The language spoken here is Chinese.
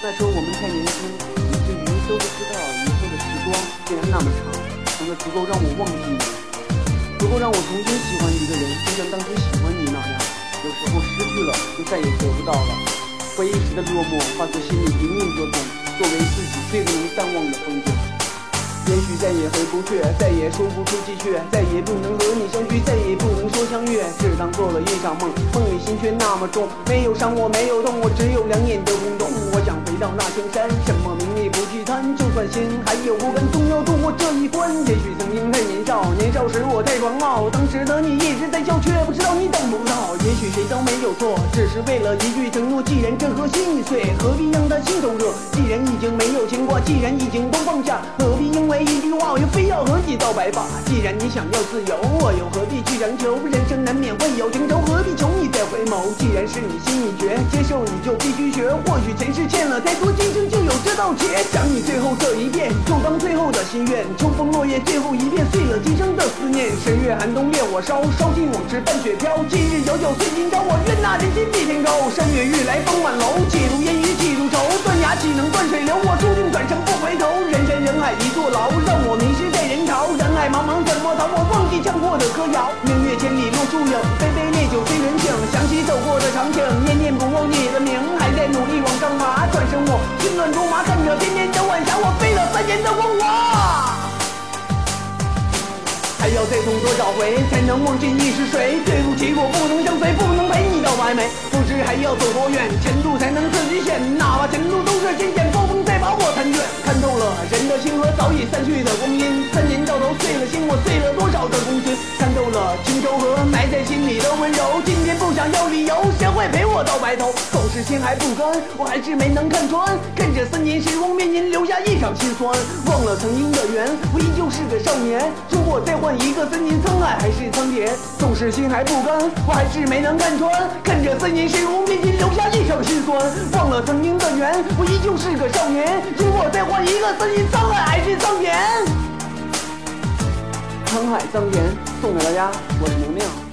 再说我们太年轻，以至于都不知道以后的时光竟然那么长，长的足够让我忘记你，足够让我重新喜欢一个人，就像当初喜欢你那样。有时候失去了，就再也得不到了。回忆时的落寞，化作心里隐隐作痛，作为自己最不能淡忘的风景。也许再也回不去，再也说不出继续，再也不能和你相聚，再也不能说相约，只当做了一场梦，梦里心却那么重，没有伤我没有痛，我只有两眼的空洞。我想回到那青山，什么名利不去贪，就算心还有不甘，终要度过这一关。也许曾经太年少，年少时我太狂傲，当时的你一直在笑，却不知道你等不到。也许谁都没有错，只是为了一句承诺。既然这颗心已碎，何必让他心头热？既然已经没有牵挂，既然已经都放下，何必因为一句话，又非要和你道白发？既然你想要自由，我又何必去强求？人生难免会有情仇，何必求你再回眸？既然是你心已决，接受你就必须学。或许前世欠了太多，今生就有这道劫。想你最后这一遍，就当最后的心愿。秋风落叶最后一遍，碎了今生的思念。十月寒冬烈火烧，烧尽往事伴雪飘。今日遥遥岁今朝，我愿那人间地天高。山月欲来风海一座牢，让我迷失在人潮。人海茫茫怎么逃？我忘记唱过的歌谣。明月千里落树影，杯杯烈酒醉人醒。想起走过的场景，念念不忘你的名，还在努力往上爬。转身我心乱如麻，看着天边的晚霞，我飞了三年的光华。还要再痛多少回，才能忘记你是谁？对不起，我不能相随，不能陪你到白眉。不知还要走多远，前路才能自己选。哪怕前路都是艰险，三年到头碎了心，我碎了多少的公心？看透了情仇和埋在心里的温柔，今天不想要理由，谁会陪我到白头？总是心还不甘，我还是没能看穿。看着三年时光面前留下一场心酸，忘了曾经的缘，我依旧是个少年。如果再换一个三年沧海还是桑田，纵使心还不甘，我还是没能看穿。看着三年时光面前留下一场心酸，忘了曾经的缘，我依旧是个少年。如果再换一个三年沧海还是桑田，沧海桑田送给大家，我是明明。